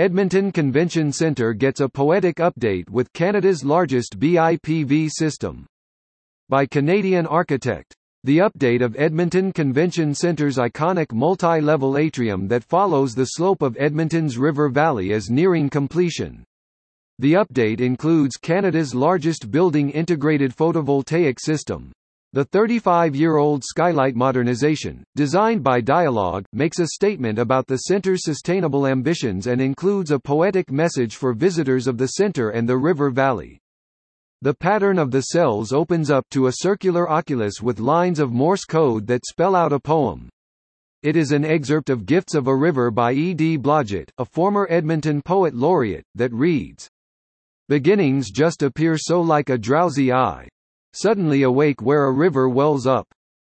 Edmonton Convention Centre gets a poetic update with Canada's largest BIPV system. By Canadian architect. The update of Edmonton Convention Centre's iconic multi-level atrium that follows the slope of Edmonton's river valley is nearing completion. The update includes Canada's largest building integrated photovoltaic system. The 35-year-old skylight modernization, designed by Dialog, makes a statement about the center's sustainable ambitions and includes a poetic message for visitors of the center and the river valley. The pattern of the cells opens up to a circular oculus with lines of Morse code that spell out a poem. It is an excerpt of Gifts of a River by E. D. Blodgett, a former Edmonton poet laureate, that reads, Beginnings just appear so like a drowsy eye, Suddenly awake where a river wells up.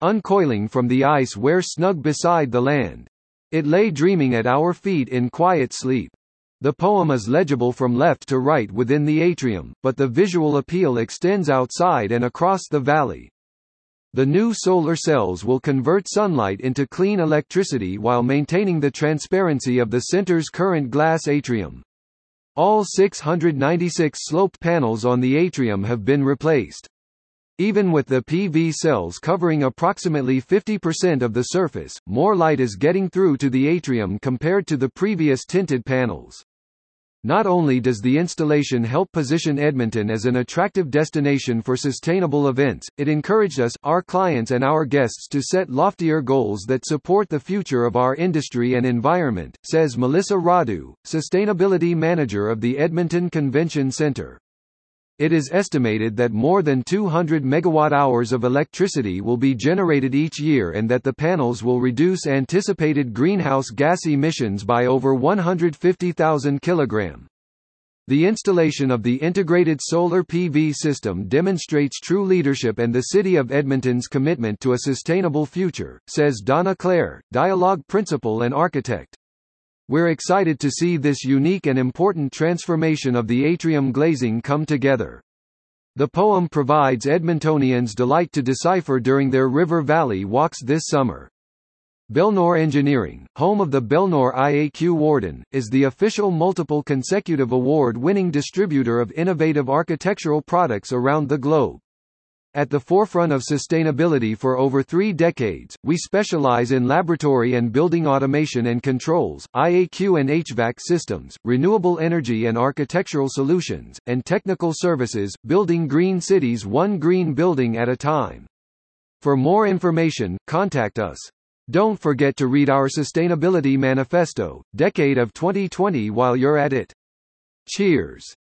Uncoiling from the ice where snug beside the land. It lay dreaming at our feet in quiet sleep. The poem is legible from left to right within the atrium, but the visual appeal extends outside and across the valley. The new solar cells will convert sunlight into clean electricity while maintaining the transparency of the center's current glass atrium. All 696 sloped panels on the atrium have been replaced. Even with the PV cells covering approximately 50% of the surface, more light is getting through to the atrium compared to the previous tinted panels. Not only does the installation help position Edmonton as an attractive destination for sustainable events, it encouraged us, our clients and our guests to set loftier goals that support the future of our industry and environment, says Melissa Radu, Sustainability Manager of the Edmonton Convention Centre. It is estimated that more than 200 megawatt-hours of electricity will be generated each year and that the panels will reduce anticipated greenhouse gas emissions by over 150,000 kg. The installation of the integrated solar PV system demonstrates true leadership and the City of Edmonton's commitment to a sustainable future, says Donna Clare, Dialog Principal and Architect. We're excited to see this unique and important transformation of the atrium glazing come together. The poem provides Edmontonians delight to decipher during their River Valley walks this summer. Belnor Engineering, home of the Belnor IAQ Warden, is the official multiple consecutive award-winning distributor of innovative architectural products around the globe. At the forefront of sustainability for over three decades, we specialize in laboratory and building automation and controls, IAQ and HVAC systems, renewable energy and architectural solutions, and technical services, building green cities one green building at a time. For more information, contact us. Don't forget to read our Sustainability Manifesto, Decade of 2020 while you're at it. Cheers.